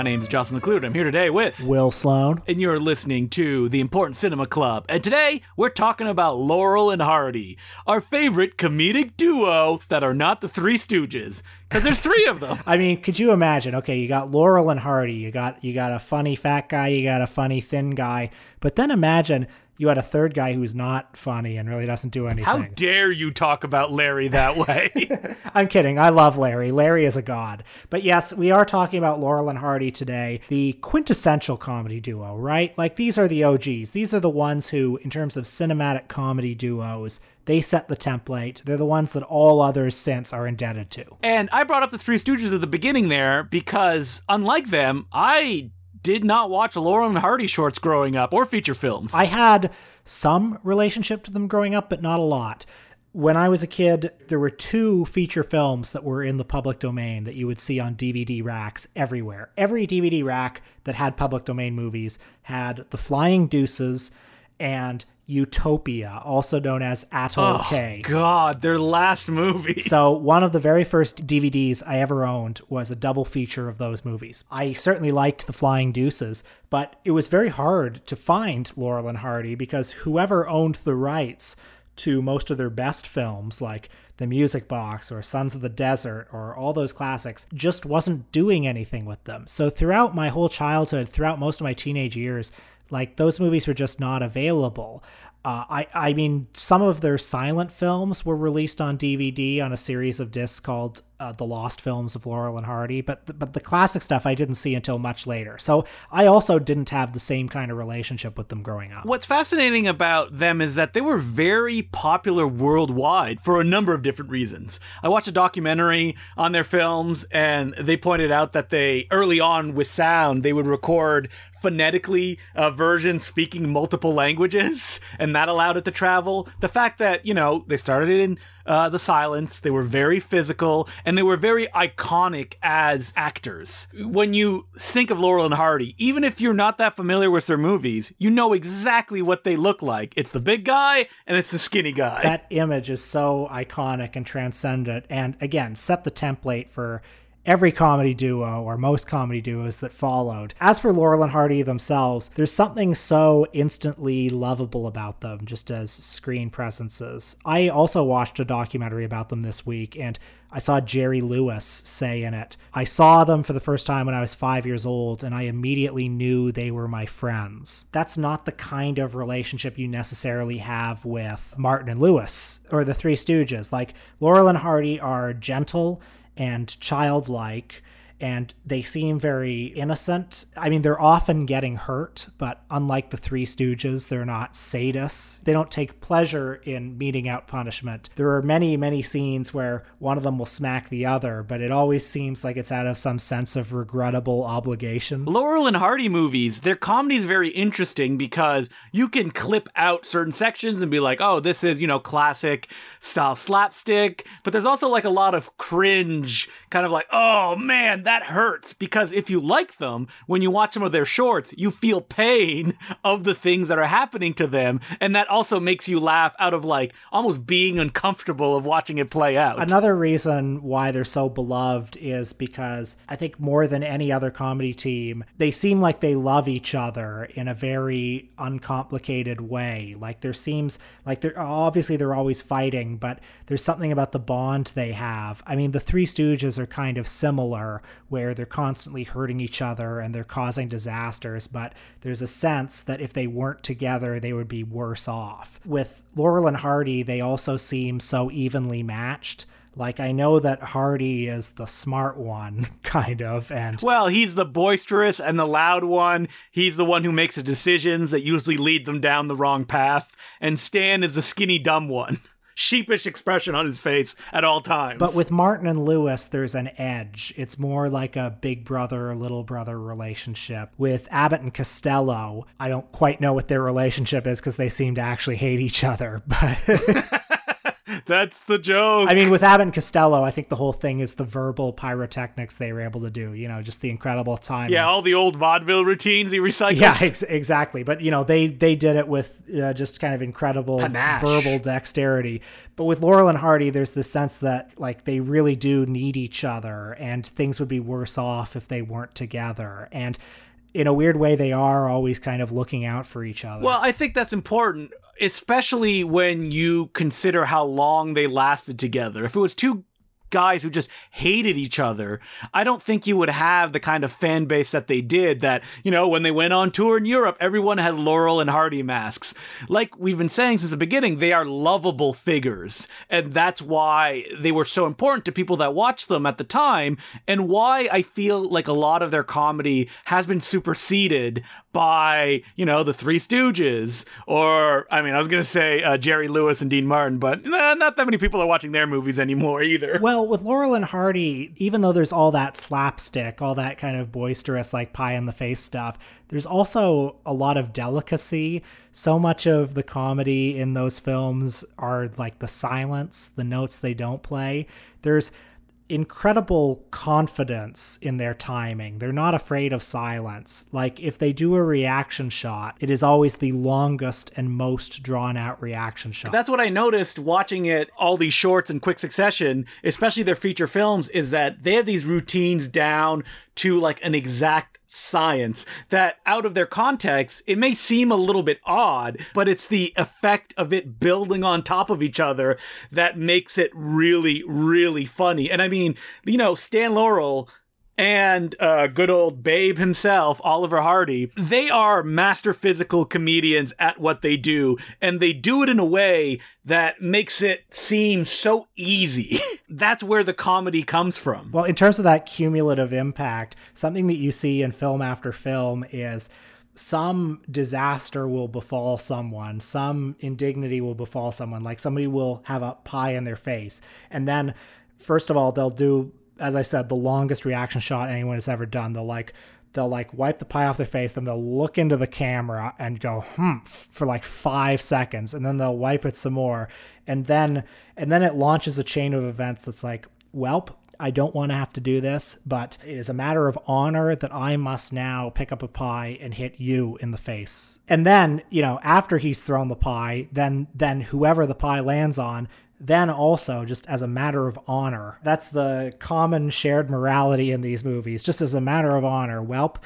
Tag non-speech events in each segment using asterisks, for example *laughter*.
My name is Justin Decloux. I'm here today with Will Sloan. and you're listening to the Important Cinema Club. And today we're talking about Laurel and Hardy, our favorite comedic duo that are not the Three Stooges, because there's three of them. *laughs* I mean, could you imagine? Okay, you got Laurel and Hardy. You got you got a funny fat guy. You got a funny thin guy. But then imagine you had a third guy who's not funny and really doesn't do anything. How dare you talk about Larry that way? *laughs* I'm kidding. I love Larry. Larry is a god. But yes, we are talking about Laurel and Hardy today, the quintessential comedy duo, right? Like these are the OGs. These are the ones who, in terms of cinematic comedy duos, they set the template. They're the ones that all others since are indebted to. and I brought up the Three Stooges at the beginning there because, unlike them, I did not watch Laurel and Hardy shorts growing up or feature films. I had some relationship to them growing up, but not a lot. When I was a kid, there were two feature films that were in the public domain that you would see on DVD racks everywhere. Every DVD rack that had public domain movies had The Flying Deuces and Utopia, also known as Atoll oh, K. Oh god, their last movie. So, one of the very first DVDs I ever owned was a double feature of those movies. I certainly liked The Flying Deuces, but it was very hard to find Laurel and Hardy because whoever owned the rights to most of their best films, like The Music Box or Sons of the Desert or all those classics, just wasn't doing anything with them. So, throughout my whole childhood, throughout most of my teenage years, like those movies were just not available. Uh, I I mean, some of their silent films were released on DVD on a series of discs called uh, "The Lost Films of Laurel and Hardy," but the, but the classic stuff I didn't see until much later. So I also didn't have the same kind of relationship with them growing up. What's fascinating about them is that they were very popular worldwide for a number of different reasons. I watched a documentary on their films, and they pointed out that they, early on with sound, they would record phonetically a version speaking multiple languages, and that allowed it to travel. The fact that, you know, they started in uh, the silence, they were very physical, and they were very iconic as actors. When you think of Laurel and Hardy, even if you're not that familiar with their movies, you know exactly what they look like. It's the big guy and it's the skinny guy. that image is so iconic and transcendent, and again, set the template for every comedy duo or most comedy duos that followed. As for Laurel and Hardy themselves, there's something so instantly lovable about them just as screen presences. I also watched a documentary about them this week and I saw Jerry Lewis say in it, I saw them for the first time when I was five years old, and I immediately knew they were my friends. That's not the kind of relationship you necessarily have with Martin and Lewis or the Three Stooges. Like, Laurel and Hardy are gentle and childlike and they seem very innocent. I mean, they're often getting hurt, but unlike the Three Stooges, they're not sadists. They don't take pleasure in meting out punishment. There are many, many scenes where one of them will smack the other, but it always seems like it's out of some sense of regrettable obligation. Laurel and Hardy movies, their comedy is very interesting because you can clip out certain sections and be like, oh, this is, you know, classic style slapstick. But there's also like a lot of cringe, kind of like, oh man, that hurts. Because if you like them, when you watch some of their shorts, you feel pain of the things that are happening to them. And that also makes you laugh out of like almost being uncomfortable of watching it play out. Another reason why they're so beloved is because I think more than any other comedy team, they seem like they love each other in a very uncomplicated way. Like there seems like they're obviously they're always fighting, but there's something about the bond they have. I mean, the Three Stooges are kind of similar where they're constantly hurting each other and they're causing disasters, but there's a sense that if they weren't together, they would be worse off. With Laurel and Hardy, they also seem so evenly matched. Like I know that Hardy is the smart one, *laughs* kind of, and Well, he's the boisterous and the loud one. He's the one who makes the decisions that usually lead them down the wrong path. And Stan is the skinny, dumb one. *laughs* Sheepish expression on his face at all times. But with Martin and Lewis, there's an edge. It's more like a big brother, little brother relationship. With Abbott and Costello, I don't quite know what their relationship is because they seem to actually hate each other. *laughs* But That's the joke. I mean, with Abbott and Costello, I think the whole thing is the verbal pyrotechnics they were able to do. You know, just the incredible time. yeah, all the old vaudeville routines he recycled. Yeah, *laughs* ex- exactly. But you know, they they did it with uh, just kind of incredible Panache. verbal dexterity. But with Laurel and Hardy, there's this sense that like they really do need each other, and things would be worse off if they weren't together. And in a weird way, they are always kind of looking out for each other. Well, I think that's important, especially when you consider how long they lasted together. If it was two guys who just hated each other, I don't think you would have the kind of fan base that they did. That, you know, when they went on tour in Europe, everyone had Laurel and Hardy masks. Like we've been saying since the beginning, they are lovable figures. And that's why they were so important to people that watched them at the time, and why I feel like a lot of their comedy has been superseded by, you know, the Three Stooges, or, I mean, I was going to say uh, Jerry Lewis and Dean Martin, but not that many people are watching their movies anymore either. Well, with Laurel and Hardy, even though there's all that slapstick, all that kind of boisterous, like pie in the face stuff, there's also a lot of delicacy. So much of the comedy in those films are like the silence, the notes they don't play. There's incredible confidence in their timing. They're not afraid of silence. Like if they do a reaction shot, it is always the longest and most drawn out reaction shot. That's what I noticed watching it, all these shorts in quick succession, especially their feature films, is that they have these routines down to like an exact science that out of their context it may seem a little bit odd but it's the effect of it building on top of each other that makes it really really funny. And i mean you know stan laurel and uh, good old Babe himself, Oliver Hardy, they are master physical comedians at what they do, and they do it in a way that makes it seem so easy. *laughs* That's where the comedy comes from. Well, in terms of that cumulative impact, something that you see in film after film is some disaster will befall someone, some indignity will befall someone, like somebody will have a pie in their face. And then, first of all, they'll do as I said, the longest reaction shot anyone has ever done. They'll like they'll like wipe the pie off their face, then they'll look into the camera and go hmm for like five seconds, and then they'll wipe it some more, and then and then it launches a chain of events that's like, welp. I don't want to have to do this, but it is a matter of honor that I must now pick up a pie and hit you in the face. And then, you know, after he's thrown the pie, then then whoever the pie lands on then also just as a matter of honor. That's the common shared morality in these movies, just as a matter of honor. Welp,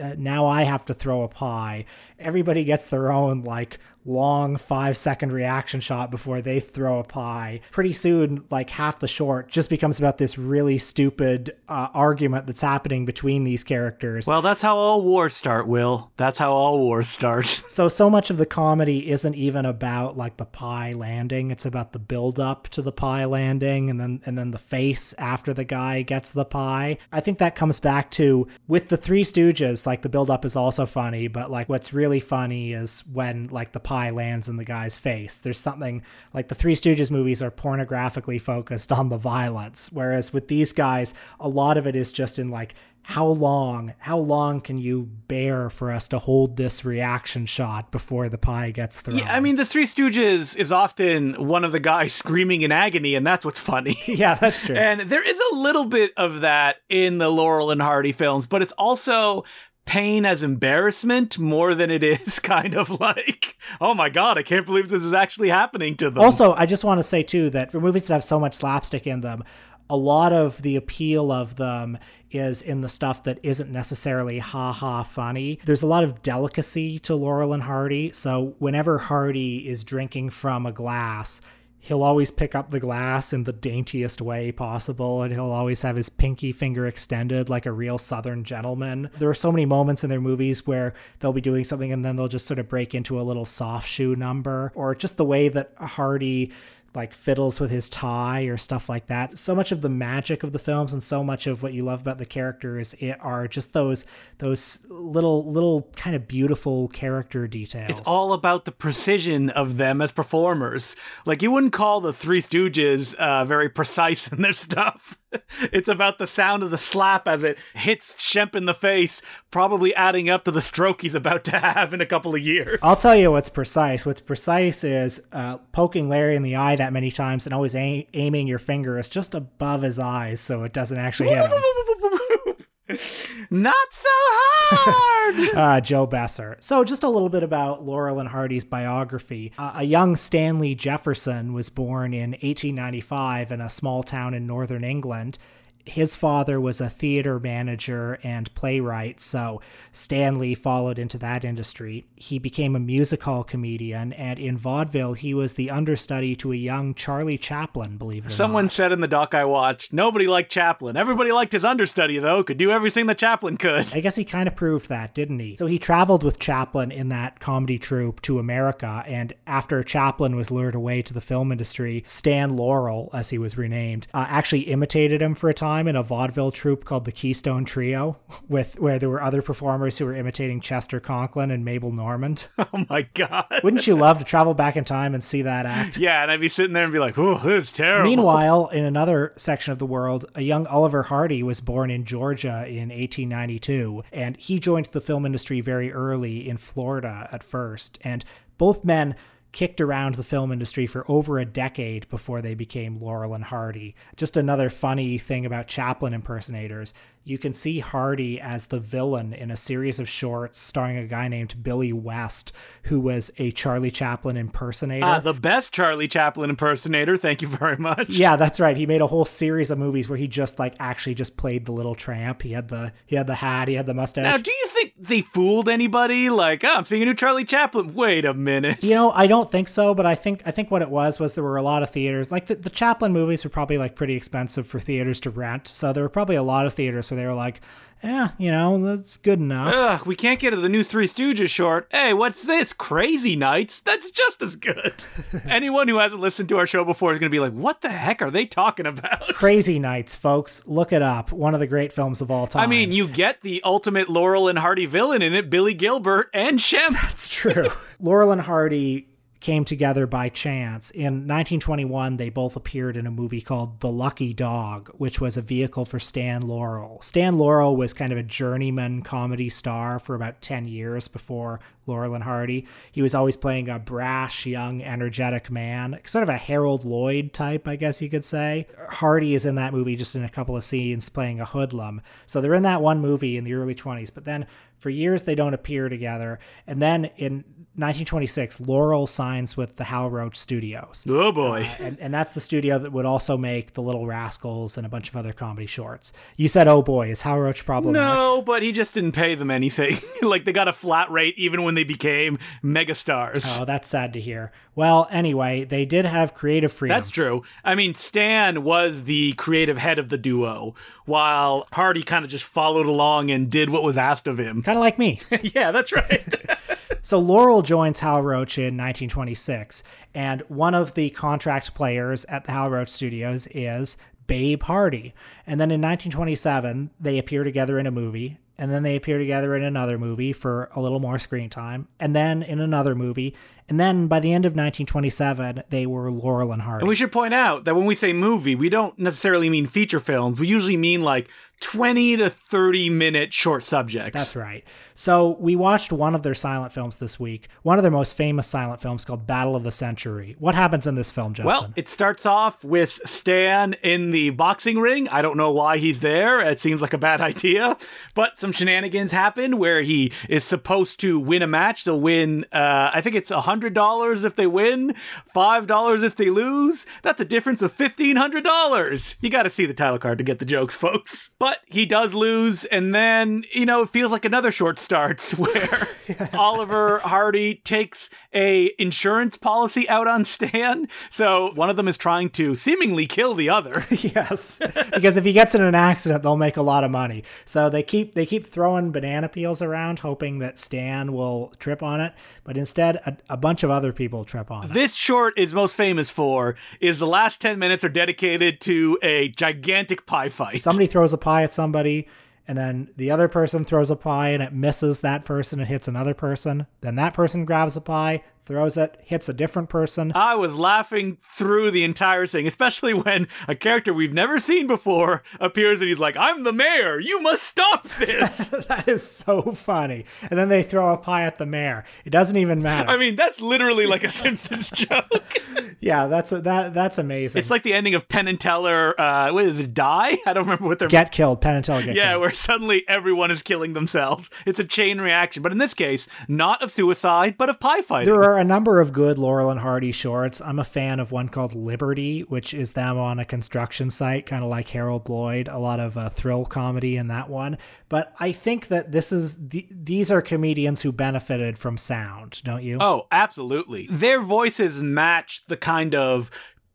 uh, now I have to throw a pie. Everybody gets their own like long five second reaction shot before they throw a pie. Pretty soon, like half the short just becomes about this really stupid uh, argument that's happening between these characters. Well, that's how all wars start, Will. That's how all wars start. *laughs* so, so much of the comedy isn't even about like the pie landing. It's about the build up to the pie landing and then and then the face after the guy gets the pie. I think that comes back to with the Three Stooges, like the build up is also funny, but like what's really funny is when like the pie lands in the guy's face. There's something like the Three Stooges movies are pornographically focused on the violence, whereas with these guys, a lot of it is just in like how long how long can you bear for us to hold this reaction shot before the pie gets thrown Yeah, I mean, the Three Stooges is often one of the guys *laughs* screaming in agony, and that's what's funny. *laughs* yeah that's true and there is a little bit of that in the Laurel and Hardy films, but it's also pain as embarrassment more than it is *laughs* kind of like, oh my god, I can't believe this is actually happening to them. Also, I just want to say too that for movies that have so much slapstick in them, a lot of the appeal of them is in the stuff that isn't necessarily ha ha funny. There's a lot of delicacy to Laurel and Hardy. So whenever Hardy is drinking from a glass, he'll always pick up the glass in the daintiest way possible and he'll always have his pinky finger extended like a real southern gentleman. There are so many moments in their movies where they'll be doing something and then they'll just sort of break into a little soft shoe number or just the way that hardy like fiddles with his tie or stuff like that. So much of the magic of the films and so much of what you love about the characters it are just those those little little kind of beautiful character details. It's all about the precision of them as performers. Like you wouldn't call the Three Stooges uh, very precise in their *laughs* stuff. It's about the sound of the slap as it hits Shemp in the face, probably adding up to the stroke he's about to have in a couple of years. I'll tell you what's precise. What's precise is uh, poking Larry in the eye that many times and always aim- aiming your finger is just above his eyes so it doesn't actually hit him. *laughs* Not so hard. *laughs* uh, Joe Besser. So, just a little bit about Laurel and Hardy's biography. Uh, a young Stanley Jefferson was born in 1895 in a small town in northern England his father was a theater manager and playwright, so Stanley followed into that industry. He became a music hall comedian, and in vaudeville, he was the understudy to a young Charlie Chaplin, believe it or not. Someone not. said in the doc I watched, nobody liked Chaplin. Everybody liked his understudy, though, could do everything that Chaplin could. I guess he kind of proved that, didn't he? So he traveled with Chaplin in that comedy troupe to America, and after Chaplin was lured away to the film industry, Stan Laurel, as he was renamed, uh, actually imitated him for a time time in a vaudeville troupe called the Keystone Trio, *laughs* with where there were other performers who were imitating Chester Conklin and Mabel Normand. *laughs* Oh my god! Wouldn't you love to travel back in time and see that act? *laughs* Yeah, and I'd be sitting there and be like, "Oh, this is terrible." Meanwhile, in another section of the world, a young Oliver Hardy was born in Georgia in 1892, and he joined the film industry very early in Florida at first. And both men kicked around the film industry for over a decade before they became Laurel and Hardy. Just another funny thing about Chaplin impersonators you can see Hardy as the villain in a series of shorts starring a guy named Billy West, who was a Charlie Chaplin impersonator. Uh, the best Charlie Chaplin impersonator. Thank you very much. Yeah, that's right. He made a whole series of movies where he just like actually just played the little tramp. He had the he had the hat, he had the mustache. Now, do you think they fooled anybody? Like, oh, I'm seeing a new Charlie Chaplin. Wait a minute. You know, I don't think so, but I think I think what it was was there were a lot of theaters. Like the, the Chaplin movies were probably like pretty expensive for theaters to rent, so there were probably a lot of theaters where they were like, yeah, you know, that's good enough. Ugh, we can't get to the new Three Stooges short. Hey, what's this? Crazy Nights? That's just as good. *laughs* Anyone who hasn't listened to our show before is going to be like, what the heck are they talking about? Crazy Nights, folks. Look it up. One of the great films of all time. I mean, you get the ultimate Laurel and Hardy villain in it, Billy Gilbert and Shemp. That's true. *laughs* Laurel and Hardy came together by chance. In 1921, they both appeared in a movie called The Lucky Dog, which was a vehicle for Stan Laurel. Stan Laurel was kind of a journeyman comedy star for about 10 years before Laurel and Hardy. He was always playing a brash, young, energetic man, sort of a Harold Lloyd type, I guess you could say. Hardy is in that movie just in a couple of scenes playing a hoodlum. So they're in that one movie in the early 20s, but then for years they don't appear together. And then in 1926, Laurel signs with the Hal Roach Studios. Oh boy. Uh, and, and that's the studio that would also make The Little Rascals and a bunch of other comedy shorts. You said, oh boy, is Hal Roach problem? No, but he just didn't pay them anything. *laughs* like they got a flat rate even when they became megastars. Oh, that's sad to hear. Well, anyway, they did have creative freedom. That's true. I mean, Stan was the creative head of the duo, while Hardy kind of just followed along and did what was asked of him. Kind of like me. *laughs* yeah, that's right. *laughs* So Laurel joins Hal Roach in 1926, and one of the contract players at the Hal Roach Studios is Babe Hardy. And then in 1927, they appear together in a movie, and then they appear together in another movie for a little more screen time, and then in another movie, and then by the end of 1927, they were Laurel and Hardy. And we should point out that when we say movie, we don't necessarily mean feature films. We usually mean like 20 to 30 minute short subjects. That's right. So we watched one of their silent films this week, one of their most famous silent films called Battle of the Century. What happens in this film, Justin? Well, it starts off with Stan in the boxing ring. I don't know why he's there. It seems like a bad *laughs* idea. But some shenanigans happen where he is supposed to win a match. They'll win, uh, I think it's a $100 if they win, $5 if they lose. That's a difference of $1,500. You got to see the title card to get the jokes, folks. But *laughs* he does lose, and then, you know, it feels like another short starts *laughs* where Oliver Hardy takes a insurance policy out on Stan. So one of them is trying to seemingly kill the other. *laughs* yes, because if he gets in an accident, they'll make a lot of money. So they keep they keep throwing banana peels around, hoping that Stan will trip on it. But instead, a, a bunch of other people trip on it. This short is most famous for is the last ten minutes are dedicated to a gigantic pie fight. Somebody throws a pie at somebody and then the other person throws a pie and it misses that person and hits another person. Then that person grabs a pie, throws it, hits a different person. I was laughing through the entire thing, especially when a character we've never seen before appears and he's like, I'm the mayor. You must stop this. *laughs* that is so funny. And then they throw a pie at the mayor. It doesn't even matter. I mean, that's literally like a *laughs* Simpsons joke. yeah, that's a, that that's amazing. It's like the ending of Penn and Teller. Uh, what is it? Die? I don't remember what they're. Get killed. Penn and Teller get yeah, killed. where suddenly everyone is killing themselves. It's a chain reaction, but in this case, not of suicide, but of pie fighting. There are a number of good Laurel and Hardy shorts. I'm a fan of one called Liberty, which is them on a construction site, kind of like Harold Lloyd. A lot of uh, thrill comedy in that one. But I think that this is the, these are comedians who benefited from sound, don't you? Oh, absolutely. Their voices match the kind of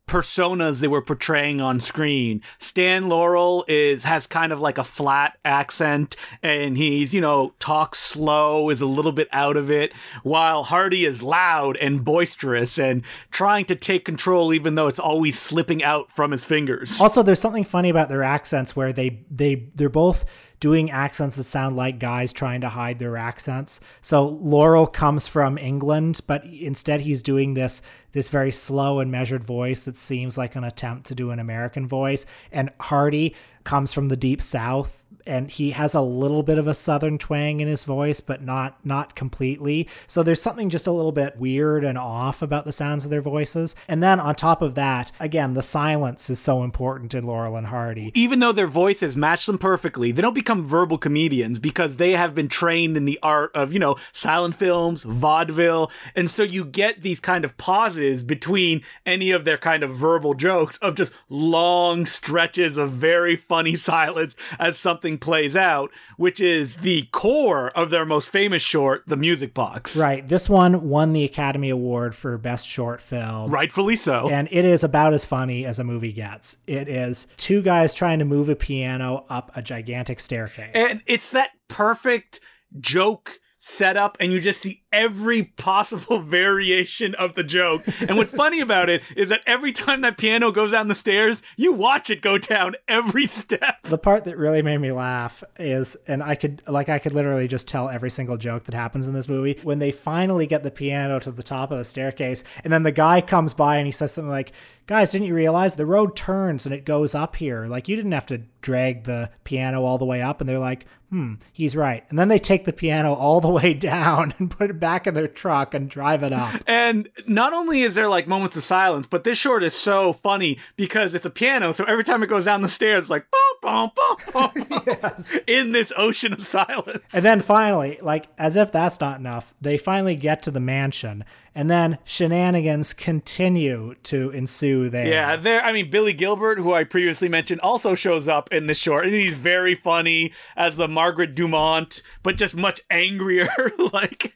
personas they were portraying on screen. Stan Laurel is has kind of like a flat accent and he's, you know, talks slow, is a little bit out of it, while Hardy is loud and boisterous and trying to take control even though it's always slipping out from his fingers. Also, there's something funny about their accents where they they they're both doing accents that sound like guys trying to hide their accents. So Laurel comes from England, but instead he's doing this this very slow and measured voice that seems like an attempt to do an American voice. And Hardy comes from the deep south and he has a little bit of a southern twang in his voice but not not completely. So there's something just a little bit weird and off about the sounds of their voices. And then on top of that again the silence is so important in laurel and hardy. Even though their voices match them perfectly they don't become verbal comedians because they have been trained in the art of you know silent films vaudeville. And so you get these kind of pauses between any of their kind of verbal jokes of just long stretches of very funny *laughs* silence as something plays out, which is the core of their most famous short, The Music Box. Right. This one won the Academy Award for Best Short Film. Rightfully so. And it is about as funny as a movie gets. It is two guys trying to move a piano up a gigantic staircase. And it's that perfect joke setup and you just see every possible *laughs* variation of the joke. And what's funny about it is that every time that piano goes down the stairs, you watch it go down every *laughs* step. The part that really made me laugh is and I could like I could literally just tell every single joke that happens in this movie when they finally get the piano to the top of the staircase and then the guy comes by and he says something like guys, didn't you realize the road turns and it goes up here? Like, you didn't have to drag the piano all the way up. And they're like, hmm, he's right. And then they take the piano all the way *laughs* down and put it back in their truck and drive it up. And not only is there like moments of silence, but this short is so funny because it's a piano. So every time it goes down the stairs, it's like, boom, boom, boom, boom, yes. in this ocean of silence. And then finally, like, as if that's not enough, they finally get to the mansion and then shenanigans continue to ensue there. Yeah, there. I mean, Billy Gilbert, who I previously mentioned, also shows up in the short, and he's very funny as the Margaret Dumont, but just much angrier. *laughs* like,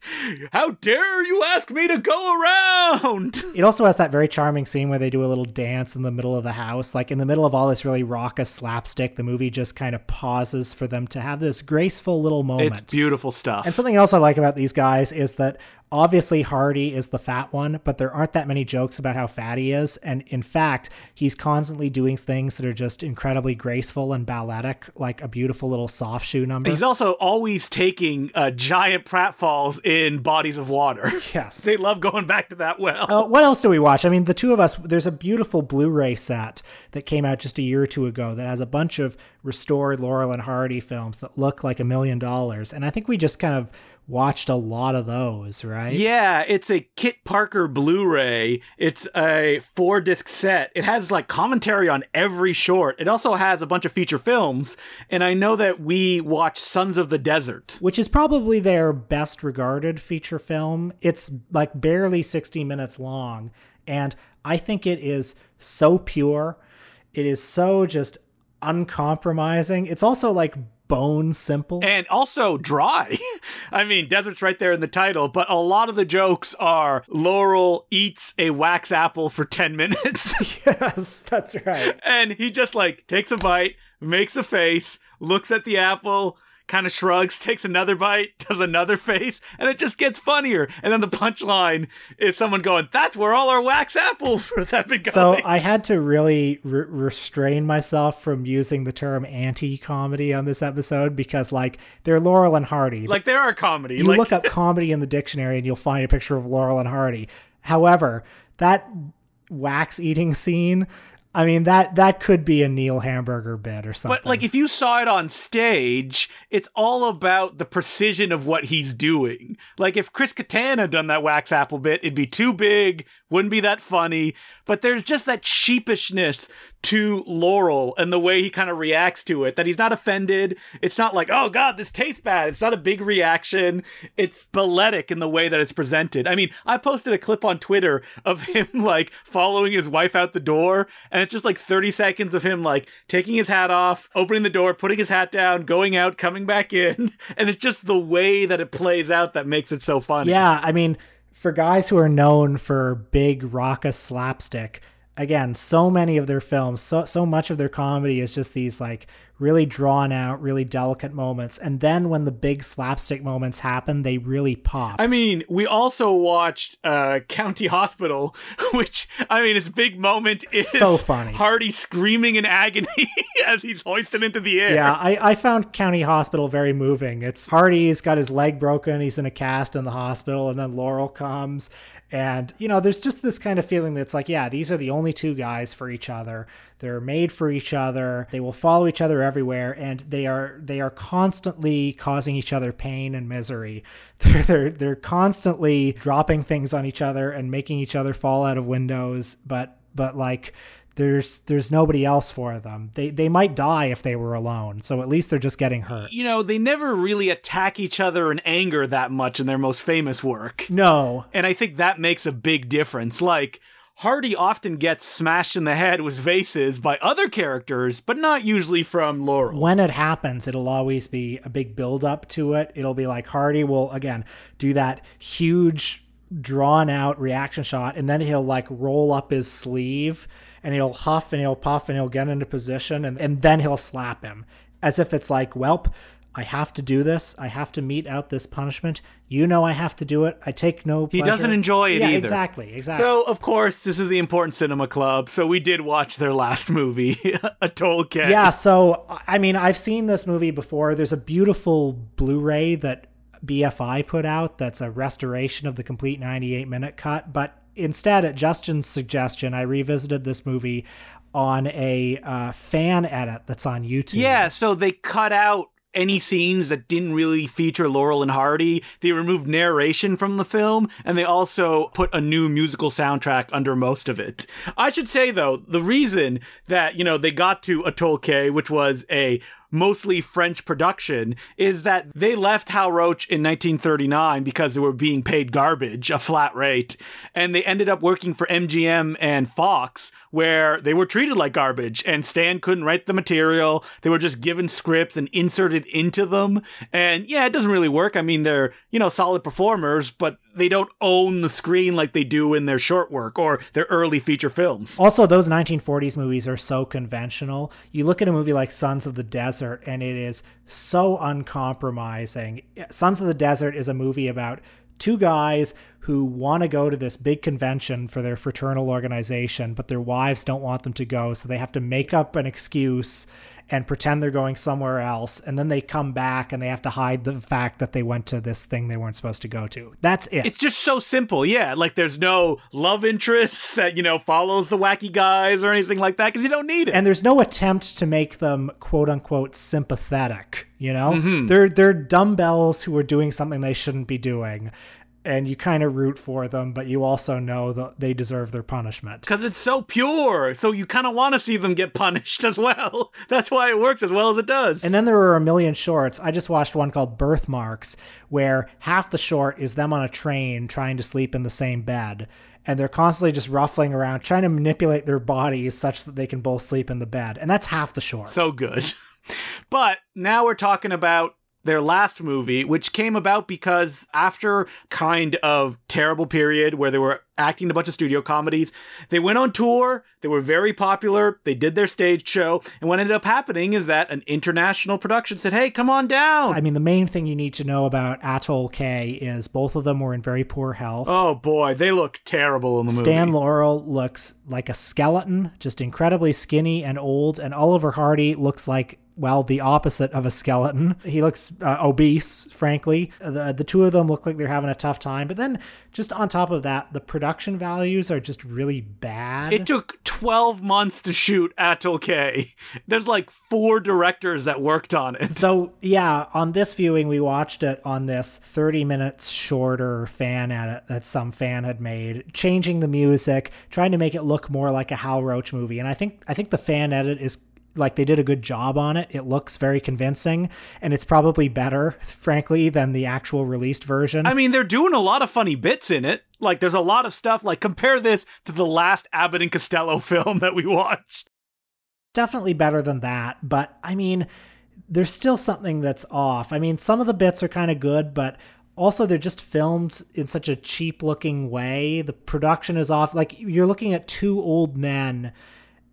how dare you ask me to go around? It also has that very charming scene where they do a little dance in the middle of the house, like in the middle of all this really raucous slapstick. The movie just kind of pauses for them to have this graceful little moment. It's beautiful stuff. And something else I like about these guys is that obviously Hardy is the fat one, but there aren't that many jokes about how fat he is. And in fact, he's constantly doing things that are just incredibly graceful and balletic, like a beautiful little soft shoe number. He's also always taking uh, giant pratfalls in bodies of water. *laughs* Yes. they love going back to that well. Uh, what else do we watch? I mean, the two of us, there's a beautiful Blu ray set that came out just a year or two ago that has a bunch of restored Laurel and Hardy films that look like a million dollars. And I think we just kind of watched a lot of those, right? Yeah, it's a Kit Parker Blu-ray. It's a four disc set. It has like commentary on every short. It also has a bunch of feature films, and I know that we watched Sons of the Desert, which is probably their best regarded feature film. It's like barely 60 minutes long, and I think it is so pure. It is so just uncompromising. It's also like bone simple and also dry. *laughs* I mean, desert's right there in the title, but a lot of the jokes are Laurel eats a wax apple for 10 minutes. *laughs* yes, that's right. And he just like takes a bite, makes a face, looks at the apple, kind of shrugs, *laughs* takes another bite, *laughs* does another face, and it just gets funnier. And then the punchline is someone going, "That's where all our wax apples *laughs* have been going." So I had to really re- restrain myself from using the term anti-comedy on this episode because, like, they're Laurel and Hardy. like there are comedy. you like, look up comedy in the dictionary and you'll find a picture of Laurel and Hardy. However, that wax eating scene, I mean that that could be a Neil Hamburger bit or something. But like if you saw it on stage, it's all about the precision of what he's doing. Like if Chris Kattan had done that wax apple bit, it'd be too big, wouldn't be that funny. But there's just that sheepishness to Laurel and the way he kind of reacts to it. That he's not offended. It's not like, oh god, this tastes bad. It's not a big reaction. It's balletic in the way that it's presented. I mean, I posted a clip on Twitter of him *laughs* like following his wife out the door, and it's just like 30 seconds of him like taking his hat off, opening the door, putting his hat down, going out, coming back in, *laughs* and it's just the way that it plays out that makes it so funny. Yeah, I mean, for guys who are known for big raucous slapstick, again, so many of their films, so so much of their comedy is just these like really drawn out, really delicate moments. And then when the big slapstick moments happen, they really pop. I mean, we also watched uh, County Hospital, *laughs* which I mean, its big moment is So funny. Hardy screaming in agony *laughs* as he's hoisted into the air. yeah, I, I found County Hospital very moving. It's Hardy's got his leg broken, he's in a cast in the hospital, and then Laurel comes. And, you know, there's just this kind of feeling that's like, yeah, these are the only two guys for each other. They're made for each other. They will follow each other everywhere, and they are they are constantly causing each other pain and misery. *laughs* They're they're, they're constantly dropping things on each other and making each other fall out of windows, but but like there's there's nobody else for them. They they might die if they were alone. So at least they're just getting hurt. You know, they never really attack each other in anger that much in their most famous work. No. And I think that makes a big difference. Like, Hardy often gets smashed in the head with vases by other characters, but not usually from Laurel. When it happens, it'll always be a big build up to it. It'll be like Hardy will again do that huge drawn out reaction shot and then he'll like roll up his sleeve and he'll huff and he'll puff and he'll get into position and, and then he'll slap him as if it's like, Welp, I have to do this. I have to mete out this punishment. You know I have to do it. I take no Pleasure. He doesn't enjoy it yeah, either. Exactly, exactly. So, of course, this is the important cinema club. So we did watch their last movie, *laughs* Atoll K. Yeah, so I mean, I've seen this movie before. There's a beautiful Blu-ray that BFI put out that's a restoration of the complete 98 minute cut, but instead at Justin's suggestion, I revisited this movie on a uh, fan edit that's on YouTube. Yeah, so they cut out any scenes that didn't really feature Laurel and Hardy. They removed narration from the film, and they also put a new musical soundtrack under most of it. I should say, though, the reason that, you know, they got to Atoll K, which was a mostly French production, is that they left Hal Roach in 1939 because they were being paid garbage, a flat rate, and they ended up working for MGM and Fox, where they were treated like garbage, and Stan couldn't write the material. They were just given scripts and inserted into them. And yeah, it doesn't really work. I mean, they're, you know, solid performers, but they don't own the screen like they do in their short work or their early feature films. Also, those 1940s movies are so conventional. You look at a movie like Sons of the Desert, and it is so uncompromising. Sons of the Desert is a movie about two guys who want to go to this big convention for their fraternal organization, but their wives don't want them to go, so they have to make up an excuse and pretend they're going somewhere else, and then they come back and they have to hide the fact that they went to this thing they weren't supposed to go to. That's it. It's just so simple, yeah. Like there's no love interest that, you know, follows the wacky guys or anything like that because you don't need it. and there's no attempt to make them quote unquote sympathetic you know mm-hmm. they're they're dumbbells who are doing something they shouldn't be doing and you kind of root for them but you also know that they deserve their punishment Because it's so pure. So you kind of want to see them get punished *laughs* as well. That's why it works as well as it does. and then there are a million shorts i just watched one called Berth Marks where half the short is them on a train trying to sleep in the same bed and they're constantly just ruffling around trying to manipulate their bodies such that they can both sleep in the bed and that's half the short so good. *laughs* but now we're talking about their last movie, which came about because after kind of terrible period where they were acting in a bunch of studio comedies, they went on tour, they were very popular, they did their stage show, and what ended up happening is that an international production said, "Hey, come on down." I mean, the main thing you need to know about Atoll K is both of them were in very poor health. Oh boy, they look terrible in the movie. Stan Laurel looks like a skeleton, just incredibly skinny and old, and Oliver Hardy looks like well, the opposite of a skeleton. He looks uh, obese, frankly. The, the two of them look like they're having a tough time. But then, just on top of that, the production values are just really bad. It took 12 months to shoot Atoll K. There's like four directors that worked on it. So, yeah, on this viewing, we watched it on this 30 minutes shorter fan edit that some fan had made, changing the music, trying to make it look more like a Hal Roach movie. And I think I think the fan edit is like they did a good job on it. It looks very convincing, and it's probably better, frankly, than the actual released version. I mean, they're doing a lot of funny bits in it. Like, there's a lot of stuff. Like, compare this to the last Abbott and Costello *laughs* film that we watched. Definitely better than that, but I mean, there's still something that's off. I mean, some of the bits are kind of good, but also they're just filmed in such a cheap looking way. The production is off. Like, you're looking at two old men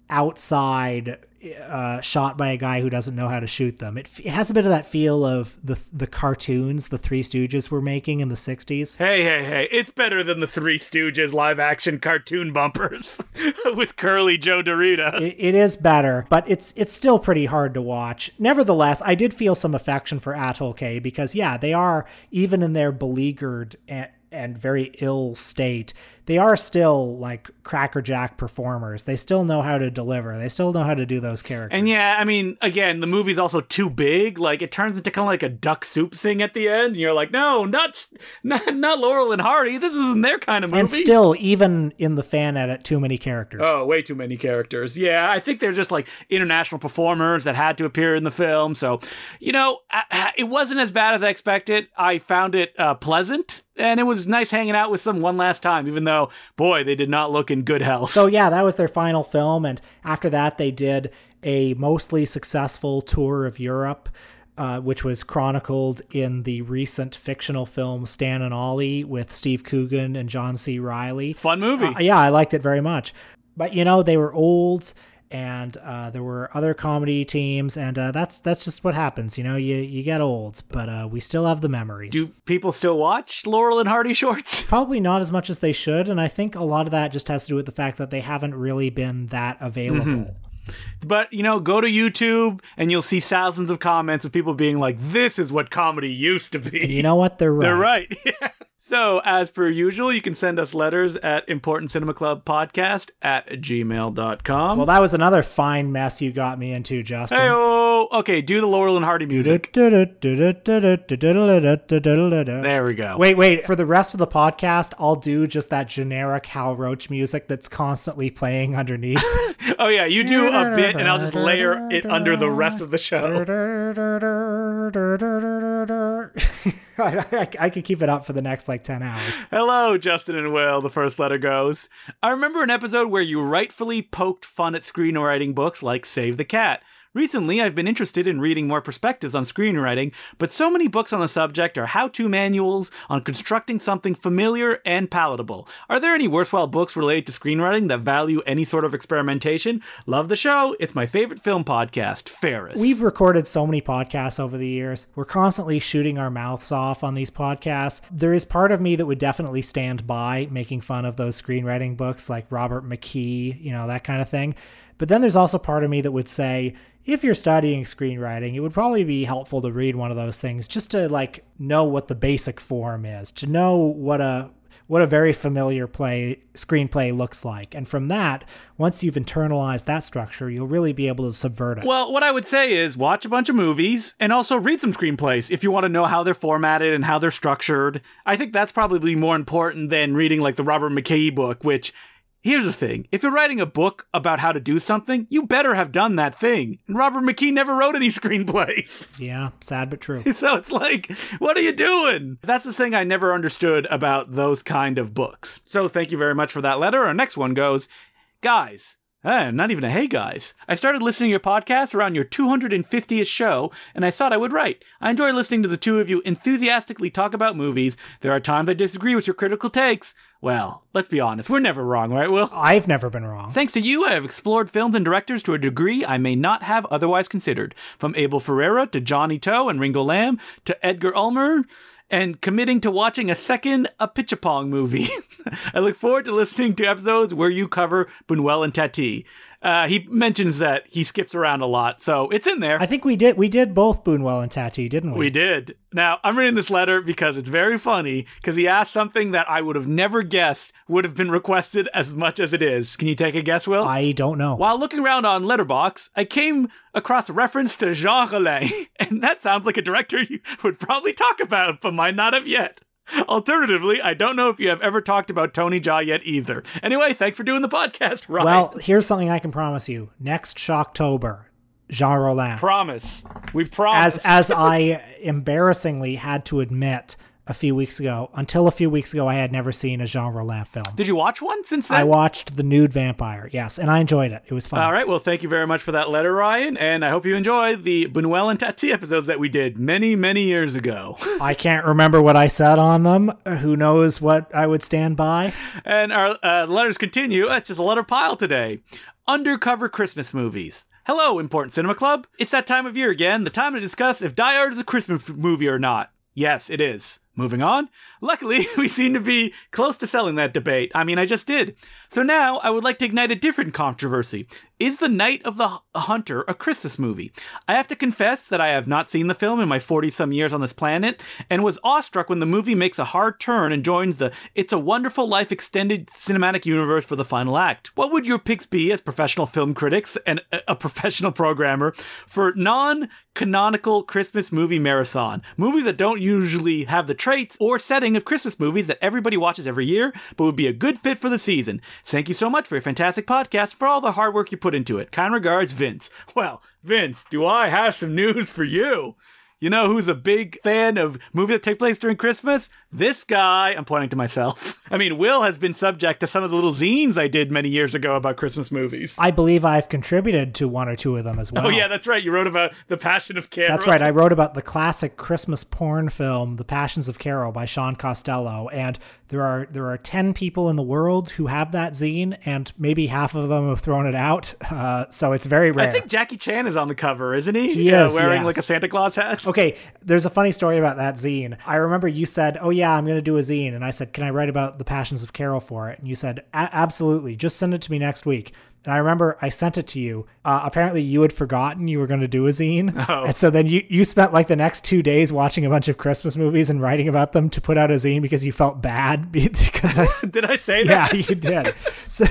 outside uh, shot by a guy who doesn't know how to shoot them. It, it has a bit of that feel of the the cartoons the Three Stooges were making in the '60s. Hey, hey, hey! It's better than the Three Stooges live action cartoon bumpers *laughs* with Curly Joe DeRita. It, it is better, but it's it's still pretty hard to watch. Nevertheless, I did feel some affection for Atoll K because yeah, they are even in their beleaguered and, and very ill state they are still like crackerjack performers. They still know how to deliver. They still know how to do those characters. And yeah, I mean, again, the movie's also too big. Like it turns into kind of like a duck soup thing at the end. And you're like, no, not not not Laurel and Hardy. This isn't their kind of movie. And still, even in the fan edit, too many characters. Oh, way too many characters. Yeah, I think they're just like international performers that had to appear in the film. So, you know, it wasn't as bad as I expected. I found it uh, pleasant and it was nice hanging out with them one last time, even though, boy, they did not look in good health. So, yeah, that was their final film. And after that, they did a mostly successful tour of Europe. Uh, which was chronicled in the recent fictional film Stan and Ollie with Steve Coogan and John C. Reilly. Fun movie. Uh, yeah, I liked it very much. But, you know, they were old and uh, there were other comedy teams, and uh, that's that's just what happens. You know, you you get old, but uh, we still have the memories. Do people still watch Laurel and Hardy shorts? *laughs* Probably not as much as they should, and I think a lot of that just has to do with the fact that they haven't really been that available. Mm-hmm. But, you know, go to YouTube and you'll see thousands of comments of people being like, this is what comedy used to be. You know what? They're right. *laughs* They're right. *laughs* So, as per usual, you can send us letters at importantcinemaclubpodcast Cinema Club Podcast at gmail.com. Well, that was another fine mess you got me into, Justin. Hey, oh, okay, do the Laurel and Hardy music. there we go. Wait, wait. For the rest of the podcast, I'll do just that generic Hal Roach music that's constantly playing underneath. *laughs* oh, yeah, you do a bit, and I'll just layer it under the rest of the show. *laughs* *laughs* *laughs* I, I, could keep it up for the next like 10 hours. Hello, Justin and Will, the first letter goes. I remember an episode where you rightfully poked fun at screenwriting books like Save the Cat. Recently, I've been interested in reading more perspectives on screenwriting, but so many books on the subject are how to manuals on constructing something familiar and palatable. Are there any worthwhile books related to screenwriting that value any sort of experimentation? Love the show. It's my favorite film podcast, Ferris. We've recorded so many podcasts over the years. We're constantly shooting our mouths off on these podcasts. There is part of me that would definitely stand by making fun of those screenwriting books like Robert McKee, you know, that kind of thing. But then there's also part of me that would say, if you're studying screenwriting, it would probably be helpful to read one of those things just to like know what the basic form is, to know what a what a very familiar play screenplay looks like. And from that, once you've internalized that structure, you'll really be able to subvert it. Well, what I would say is watch a bunch of movies and also read some screenplays if you want to know how they're formatted and how they're structured. I think that's probably more important than reading like the Robert McKee book, which Here's the thing if you're writing a book about how to do something, you better have done that thing. And Robert McKee never wrote any *laughs* screenplays. Yeah, sad but true. *laughs* so it's like, what are you doing? That's the thing I never understood about those kind of books. So thank you very much for that letter. Our next one goes Guys, Eh, not even a hey guys. I started listening to your podcast around your 250th show, and I thought I would write. I enjoy listening to the two of you enthusiastically talk about movies. There are times I disagree with your critical takes. Well, let's be honest, we're never wrong, right, Will? I've never been wrong. Thanks to you, I have explored films and directors to a degree I may not have otherwise considered. From Abel Ferrara to Johnnie To and Ringo Lam to Edgar Ulmer and committing to watching a second Apichatpong movie. *laughs* I look forward to listening to episodes where you cover Buñuel and Tati. Uh, he mentions that he skips around a lot, so it's in there. I think we did we did both Buñuel and Tati, didn't we? We did. Now, I'm reading this letter because it's very funny because he asked something that I would have never guessed would have been requested as much as it is. Can you take a guess, Will? I don't know. While looking around on Letterboxd, I came across a reference to Jean Rollin, *laughs* and that sounds like a director you would probably talk about, but might not have yet. *laughs* Alternatively, I don't know if you have ever talked about Tony Jaa yet either. Anyway, thanks for doing the podcast, Ryan. Well, here's something I can promise you. Next Shocktober, Jean Rollin. promise. We promise. as as I embarrassingly had to admit a few weeks ago, until a few weeks ago, I had never seen a Jean Rollin film. Did you watch one since then? I watched The Nude Vampire, yes, and I enjoyed it. It was fun. All right. Well, thank you very much for that letter, Ryan, and I hope you enjoy the Buñuel and Tati episodes that we did many, many years ago. *laughs* I can't remember what I said on them. Who knows what I would stand by? and our uh, letters continue. That's just a letter pile today. Undercover Christmas movies. Hello, Important Cinema Club. It's that time of year again, the time to discuss if Die Hard is a Christmas movie or not. Yes, it is. Moving on. Luckily, *laughs* we seem to be close to selling that debate. I mean, I just did. So now I would like to ignite a different controversy. Is The Night of the Hunter a Christmas movie? I have to confess that I have not seen the film in my 40 some years on this planet and was awestruck when the movie makes a hard turn and joins the It's a Wonderful Life extended cinematic universe for the final act. What would your picks be as professional film critics and a, professional programmer for non canonical Christmas movie marathon? Movies that don't usually have the traits or setting of Christmas movies that everybody watches every year, but would be a good fit for the season. Thank you so much for your fantastic podcast, for all the hard work you put into it. Kind regards, Vince. Well, Vince, do I have some news for you? You know who's a big fan of movies that take place during Christmas? This guy. I'm pointing to myself. *laughs* I mean, Will has been subject to some of the little zines I did many years ago about Christmas movies. I believe I've contributed to one or two of them as well. Oh yeah, that's right. You wrote about The Passion of Carol. That's right. I wrote about the classic Christmas porn film, The Passions of Carol by Shaun Costello, and there are there are ten people in the world who have that zine, and maybe half of them have thrown it out. *laughs* Uh, so it's very rare. I think Jackie Chan is on the cover, isn't he? He yeah, is, wearing yes. like a Santa Claus hat. Okay, there's a funny story about that zine. I remember you said, "Oh yeah, I'm going to do a zine," and I said, "Can I write about the Passions of Carol for it?" And you said, "Absolutely, just send it to me next week." And I remember I sent it to you. Uh, apparently, you had forgotten you were going to do a zine, *laughs* Oh. and so then you you spent like the next two days watching a bunch of Christmas movies and writing about them to put out a zine because you felt bad *laughs* because I, *laughs* Did I say that? yeah, you did. So,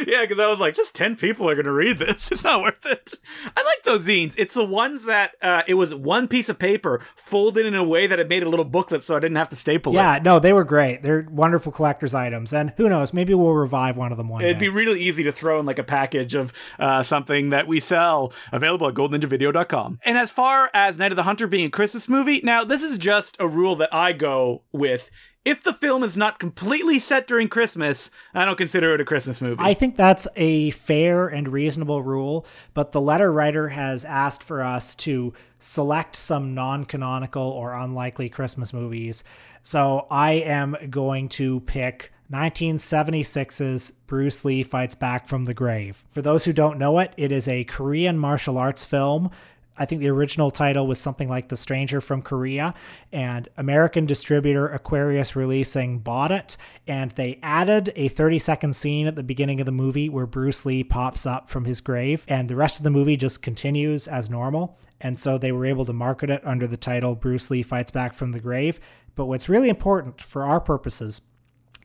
*laughs* Yeah, because I was like, just 10 people are going to read this. *laughs* It's not worth it. I like those zines. It's the ones that uh, it was one piece of paper folded in a way that it made a little booklet so I didn't have to staple it. yeah, no, they were great. They're wonderful collector's items, and who knows, maybe we'll revive one of them one day. It'd day. be really easy to throw in like a package of uh, something that we sell available at goldninjavideo.com. And as far as Night of the Hunter being a Christmas movie, now this is just a rule that I go with. If the film is not completely set during Christmas, I don't consider it a Christmas movie. I think that's a fair and reasonable rule, but the letter writer has asked for us to select some non canonical or unlikely Christmas movies. So I am going to pick 1976's Bruce Lee Fights Back from the Grave. For those who don't know it, it is a Korean martial arts film. I think the original title was something like The Stranger from Korea, and American distributor Aquarius Releasing bought it, and they added a 30 second scene at the beginning of the movie where Bruce Lee pops up from his grave, and the rest of the movie just continues as normal. And so they were able to market it under the title Bruce Lee Fights Back from the Grave. But what's really important for our purposes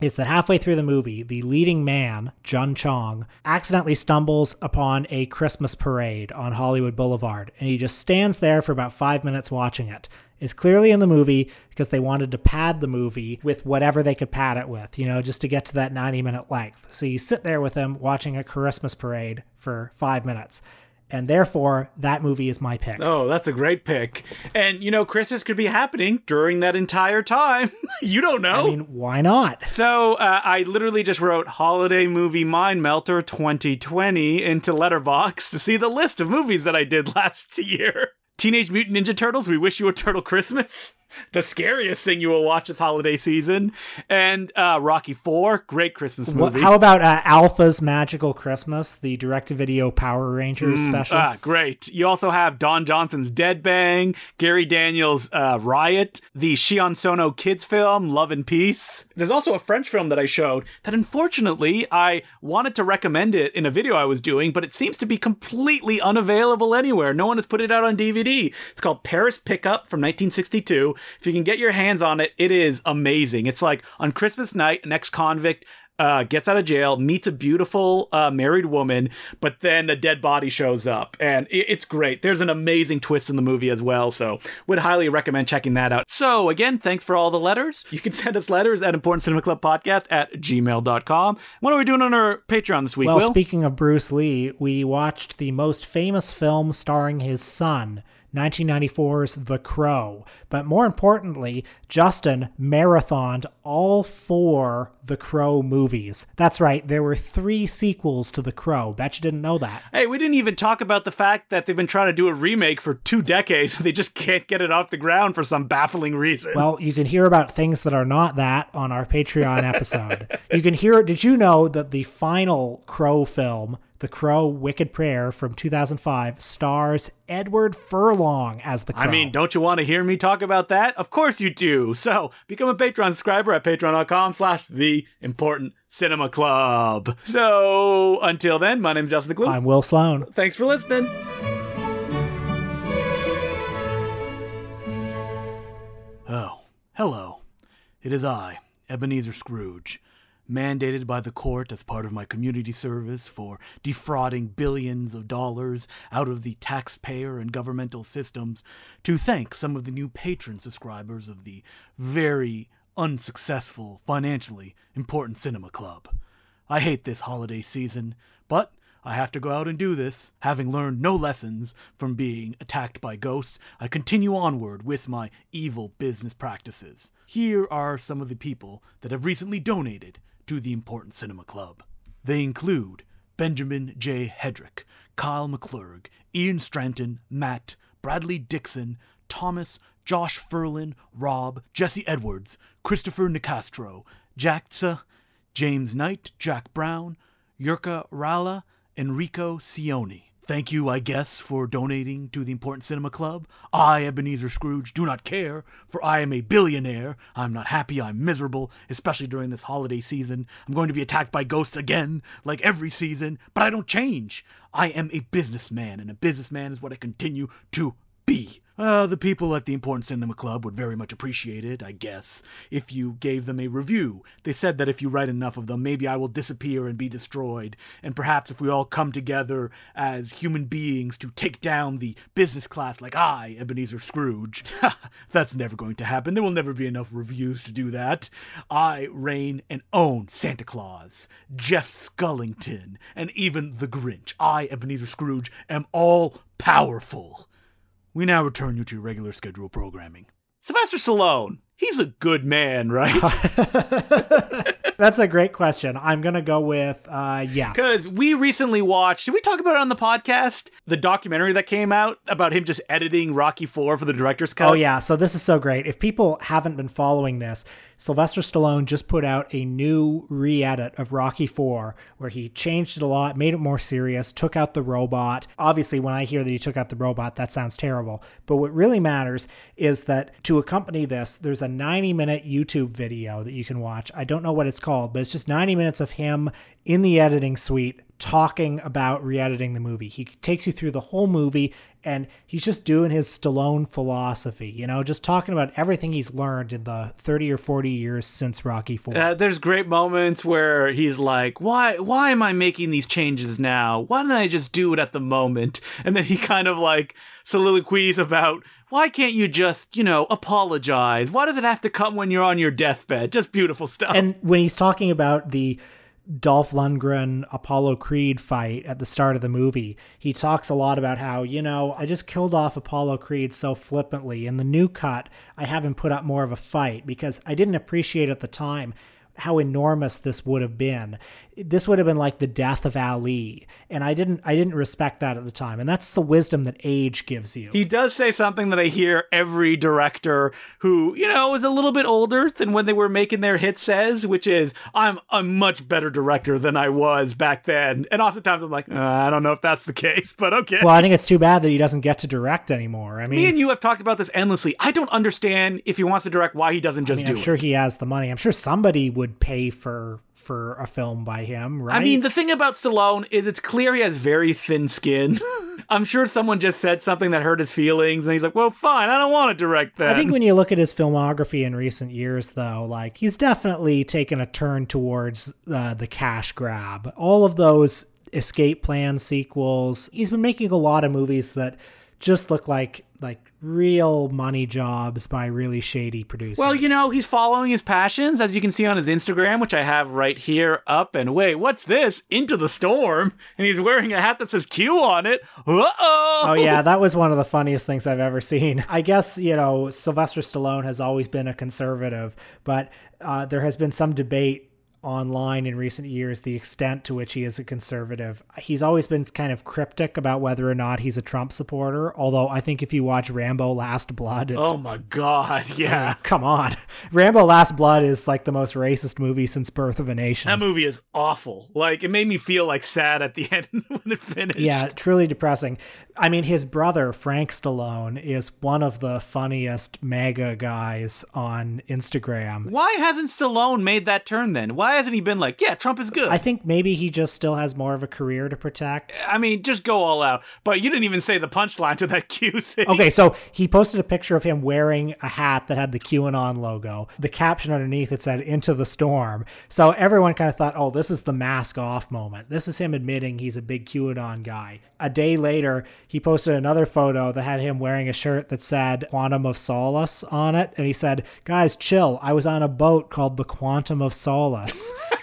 is that halfway through the movie, the leading man, Jun Chong, accidentally stumbles upon a Christmas parade on Hollywood Boulevard, and he just stands there for about five minutes watching. It's clearly in the movie because they wanted to pad the movie with whatever they could pad it with, you know, just to get to that 90 minute length. So you sit there with him watching a Christmas parade for five minutes. And therefore, that movie is my pick. Oh, that's a great pick. And you know, Christmas could be happening during that entire time. *laughs* you don't know. I mean, why not? So uh, I literally just wrote holiday movie mind melter 2020 into Letterboxd to see the list of movies that I did *laughs* last year. Teenage Mutant Ninja Turtles, We Wish You a Turtle Christmas *laughs* the scariest thing you will watch this holiday season. And uh, Rocky Four, great Christmas movie. How about uh, Alpha's Magical Christmas, the direct-to-video Power Rangers mm, special? Ah, great. You also have Don Johnson's Dead Bang, Gary Daniels' uh, Riot, the Sion Sono kids film Love and Peace. There's also a French film that I showed that unfortunately I wanted to recommend it in a video I was doing, but it seems to be completely unavailable anywhere. No one has put it out on DVD. It's called Paris Pickup from 1962. If you can get your hands on it, it is amazing. It's like on Christmas night, an ex convict uh, gets out of jail, meets a beautiful uh, married woman, but then a dead body shows up, and it's great. There's an amazing twist in the movie as well, so would highly recommend checking that out. So again, thanks for all the letters. You can *laughs* send us letters at Important Cinema Club Podcast at gmail.com. What are we doing on our Patreon this week? Well, Will? speaking of Bruce Lee, we watched the most famous film starring his son. 1994's The Crow. But more importantly, Justin marathoned all four The Crow movies. That's right, there were three sequels to The Crow. Bet you didn't know that. Hey, we didn't even talk about the fact that they've been trying to do a remake for two decades. They just can't get it off the ground for some baffling reason. Well, you can hear about things that are not that on our Patreon episode. *laughs* you can hear, did you know that the final Crow film the Crow Wicked Prayer from 2005 stars Edward Furlong as the Crow. I mean, don't you want to hear me talk about that? Of course you do. So become a Patreon subscriber at patreon.com slash the important cinema club. So until then, my name's Justin Decloux. I'm Will Sloan. Thanks for listening. Oh, hello. It is I, Ebenezer Scrooge mandated by the court as part of my community service for defrauding billions of dollars out of the taxpayer and governmental systems, to thank some of the new patron subscribers of the very unsuccessful, financially important cinema club. I hate this holiday season, but I have to go out and do this. Having learned no lessons from being attacked by ghosts, I continue onward with my evil business practices. Here are some of the people that have recently donated to the Important Cinema Club. They include Benjamin J. Hedrick, Kyle McClurg, Ian Stranton, Matt, Bradley Dixon, Thomas, Josh Furlan, Rob, Jesse Edwards, Christopher Nicastro, Jaxa, James Knight, Jack Brown, Yurka Rala, Enrico Sioni. Thank you, I guess, for donating to the Important Cinema Club. I, Ebenezer Scrooge, do not care, for I am a billionaire. I'm not happy, I'm miserable, especially during this holiday season. I'm going to be attacked by ghosts again, like every season, but I don't change. I am a businessman, and a businessman is what I continue to be. Uh, the people at the Important Cinema Club would very much appreciate it, I guess, if you gave them a review. They said that if you write enough of them, maybe I will disappear and be destroyed, and perhaps if we all come together as human beings to take down the business class like I, Ebenezer Scrooge. *laughs* That's never going to happen. There will never be enough reviews to do that. I reign and own Santa Claus, Jeff Scullington, and even the Grinch. I, Ebenezer Scrooge, am all powerful. We now return you to your regular schedule programming. Sylvester Stallone, he's a good man, right? *laughs* That's a great question. I'm gonna go with uh, yes. Because we recently watched. Did we talk about it on the podcast? The documentary that came out about him just editing Rocky Four for the director's cut. Oh yeah. So this is so great. If people haven't been following this, Sylvester Stallone just put out a new re edit of Rocky 4 where he changed it a lot, made it more serious, took out the robot. Obviously, when I hear that he took out the robot, that sounds terrible. But what really matters is that to accompany this, there's a 90 minute YouTube video that you can watch. I don't know what it's called, but it's just 90 minutes of him in the editing suite talking about re-editing the movie. He takes you through the whole movie and he's just doing his Stallone philosophy, you know, just talking about everything he's learned in the 30 or 40 years since Rocky 4. Uh, there's great moments where he's like, "Why why am I making these changes now? Why don't I just do it at the moment?" And then he kind of like soliloquies about why can't you just, you know, apologize? Why does it have to come when you're on your deathbed? Just beautiful stuff. And when he's talking about the Dolph Lundgren Apollo Creed fight at the start of the movie, he talks a lot about how, you know, I just killed off Apollo Creed so flippantly. In the new cut, I haven't put up more of a fight because I didn't appreciate at the time how enormous this would have been. This would have been like the death of Ali, and I didn't I didn't respect that at the time. And that's the wisdom that age gives you. He does say something that I hear every director who, you know, is a little bit older than when they were making their hit says, which is I'm a much better director than I was back then. And oftentimes I'm like, uh, I don't know if that's the case, but okay. Well, I think it's too bad that he doesn't get to direct anymore. I mean, me and you have talked about this endlessly. I don't understand if he wants to direct why he doesn't just I mean, do I'm it. sure he has the money. I'm sure somebody would pay for for a film by him, right? I mean, the thing about Stallone is it's clear he has very thin skin. *laughs* I'm sure someone just said something that hurt his feelings, and he's like, "Well, fine, I don't want to direct that." I think when you look at his filmography in recent years, though, like he's definitely taken a turn towards uh, the cash grab. All of those escape plan sequels, he's been making a lot of movies that just look like like real money jobs by really shady producers. Well, you know, he's following his passions, as you can see on his Instagram, which I have right here up. And wait, what's this? Into the storm, and he's wearing a hat that says Q on it. Uh oh. Oh yeah, *laughs* that was one of the funniest things I've ever seen. I guess you know Sylvester Stallone has always been a conservative, but uh, there has been some debate online in recent years the extent to which he is a conservative. He's always been kind of cryptic about whether or not he's a Trump supporter. Although I think if you watch Rambo: Last Blood, it's Oh my God! *laughs* Yeah, come on, *laughs* Rambo: Last Blood is like the most racist movie since Birth of a Nation. that movie is awful. Like it made me feel like sad at the *laughs* end when it finished. Yeah, truly depressing. I mean, his brother Frank Stallone is one of the funniest MAGA guys on Instagram. Why hasn't Stallone made that turn then? Why hasn't he been like, yeah, Trump is good? I think maybe he just still has more of a career to protect. I mean, just go all out. But you didn't even say the punchline to that *laughs* Q thing. Okay, so he posted a picture of him wearing a hat that had the QAnon logo. The caption underneath it said "Into the Storm." So everyone kind of thought, "Oh, this is the mask off moment. This is him admitting he's a big QAnon guy." A day later, he posted another photo that had him wearing a shirt that said "Quantum of Solace" on it, and he said, "Guys, chill. I was on a boat called the Quantum of Solace.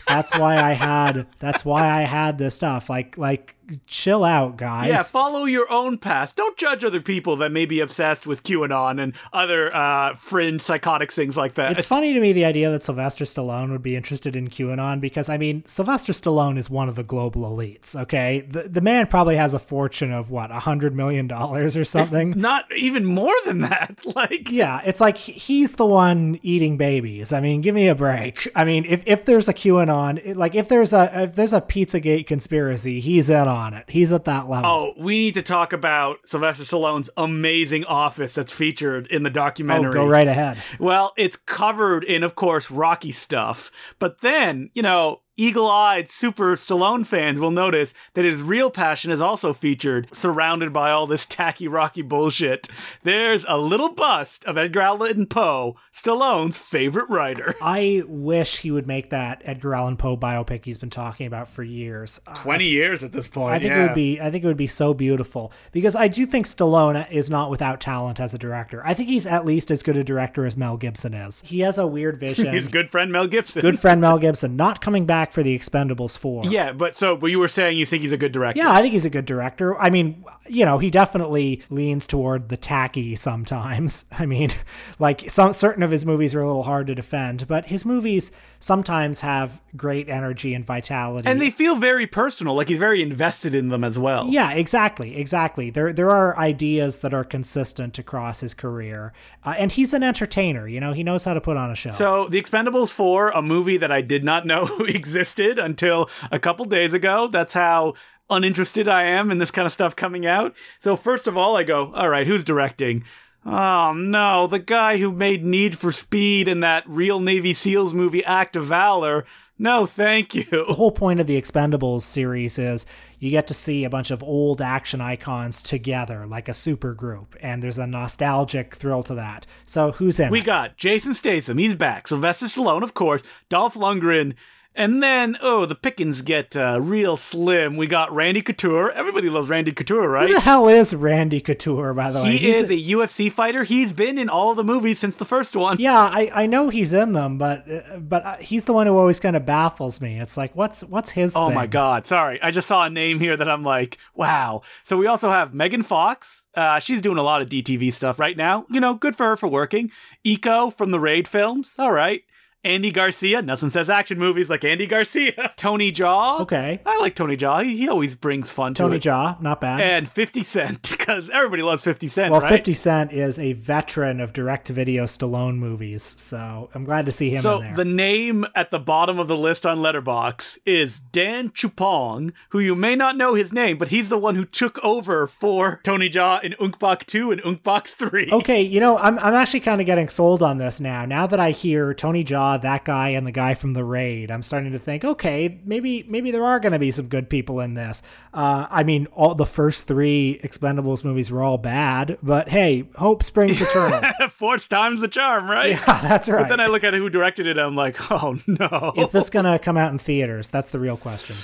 That's why I had. That's why I had this stuff. Like, like." Chill out, guys. Yeah, follow your own path. Don't judge other people that may be obsessed with QAnon and other uh, fringe psychotic things like that. It's funny to me the idea that Sylvester Stallone would be interested in QAnon because I mean Sylvester Stallone is one of the global elites. Okay, the the man probably has a fortune of what a hundred million dollars or something. Not even more than that. *laughs* Like, yeah, it's like he's the one eating babies. I mean, give me a break. I mean, if if there's a QAnon, like if there's a if there's a PizzaGate conspiracy, he's in on it. He's at that level. Oh, we need to talk about Sylvester Stallone's amazing office that's featured in the documentary. Oh, go right ahead. Well, it's covered in, of course, Rocky stuff. But then, you know, eagle eyed super Stallone fans will notice that his real passion is also featured, surrounded by all this tacky Rocky bullshit. There's a little bust of Edgar Allan Poe, Stallone's favorite writer. I wish he would make that Edgar Allan Poe biopic he's been talking about for years. Uh, 20 years at this point. I think yeah. it would be I think it would be so beautiful because I do think Stallone is not without talent as a director. I think he's at least as good a director as Mel Gibson is. He has a weird *laughs* vision. His good friend Mel Gibson. good friend Mel Gibson not coming back for the Expendables 4. Yeah, but so, but you were saying you think he's a good director. Yeah, I think he's a good director. I mean, you know, he definitely leans toward the tacky sometimes. *laughs* I mean, *laughs* like some certain of his movies are a little hard to defend, but his movies sometimes have great energy and vitality. And they feel very personal, like he's very invested in them as well. Yeah, exactly, exactly. There, there are ideas that are consistent across his career, uh, and he's an entertainer. You know, he knows how to put on a show. So, The Expendables 4, a movie that I did not know *laughs* existed until a couple days ago. That's how uninterested I am in this kind of stuff coming out. So, first of all, I go, all right, who's directing? Oh no, the guy who made Need for Speed in that real Navy SEALs movie Act of Valor. No, thank you. the whole point of the Expendables series is you get to see a bunch of old action icons together, like a super group, and there's a nostalgic thrill to that. So, who's in We it? got Jason Statham, he's back. Sylvester Stallone, of course. Dolph Lundgren And then, oh, the pickings get uh, real slim. We got Randy Couture. Everybody loves Randy Couture, right? Who the hell is Randy Couture, by the way? He is a UFC fighter. He's been in all the movies since the first one. Yeah, I, I know he's in them, but uh, but uh, he's the one who always kind of baffles me. It's like, what's what's his? Oh thing? my god, sorry. I just saw a name here that I'm like, wow. So we also have Megan Fox. Uh, she's doing a lot of DTV stuff right now. You know, good for her for working. Iko from the Raid films. All right. Andy Garcia. Nothing says action movies like Andy Garcia. *laughs* Tony Jaa. Okay, I like Tony Jaa. He, he always brings fun Tony to it. Jaw, not bad. And 50 Cent, *laughs* because everybody loves 50 Cent, well, right? 50 Cent is a veteran of direct-to-video Stallone movies, so I'm glad to see him So in there. the name at the bottom of the list on Letterboxd is Dan Chupong, who you may not know his name, but he's the one who took over for Tony Jaa in Ong Bak 2 and Ong Bak 3. Okay, you know, I'm, I'm actually kind of getting sold on this now. Now that I hear Tony Jaa, that guy, and the guy from the raid, I'm starting to think, okay, maybe maybe there are going to be some good people in this. Uh, I mean, all the first three Expendables movies were all bad, but hey, hope springs *laughs* eternal. Fourth time's the charm, right? yeah, that's right. But then I look at who directed it, I'm like, oh no. Is this going to come out in theaters? That's the real question.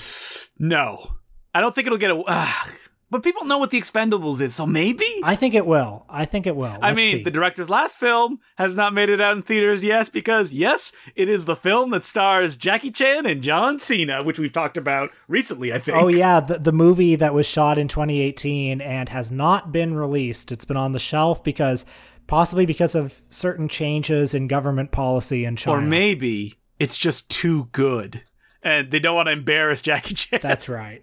no. I don't think it'll get a. Uh, but people know what the Expendables is, so maybe? I think it will. I think it will. I Let's mean, see. the director's last film has not made it out in theaters yet because, yes, it is the film that stars Jackie Chan and John Cena, which we've talked about recently, I think. Oh yeah, the the movie that was shot in 2018 and has not been released. It's been on the shelf because possibly because of certain changes in government policy in China. Or maybe it's just too good and they don't want to embarrass Jackie Chan. That's *laughs* right.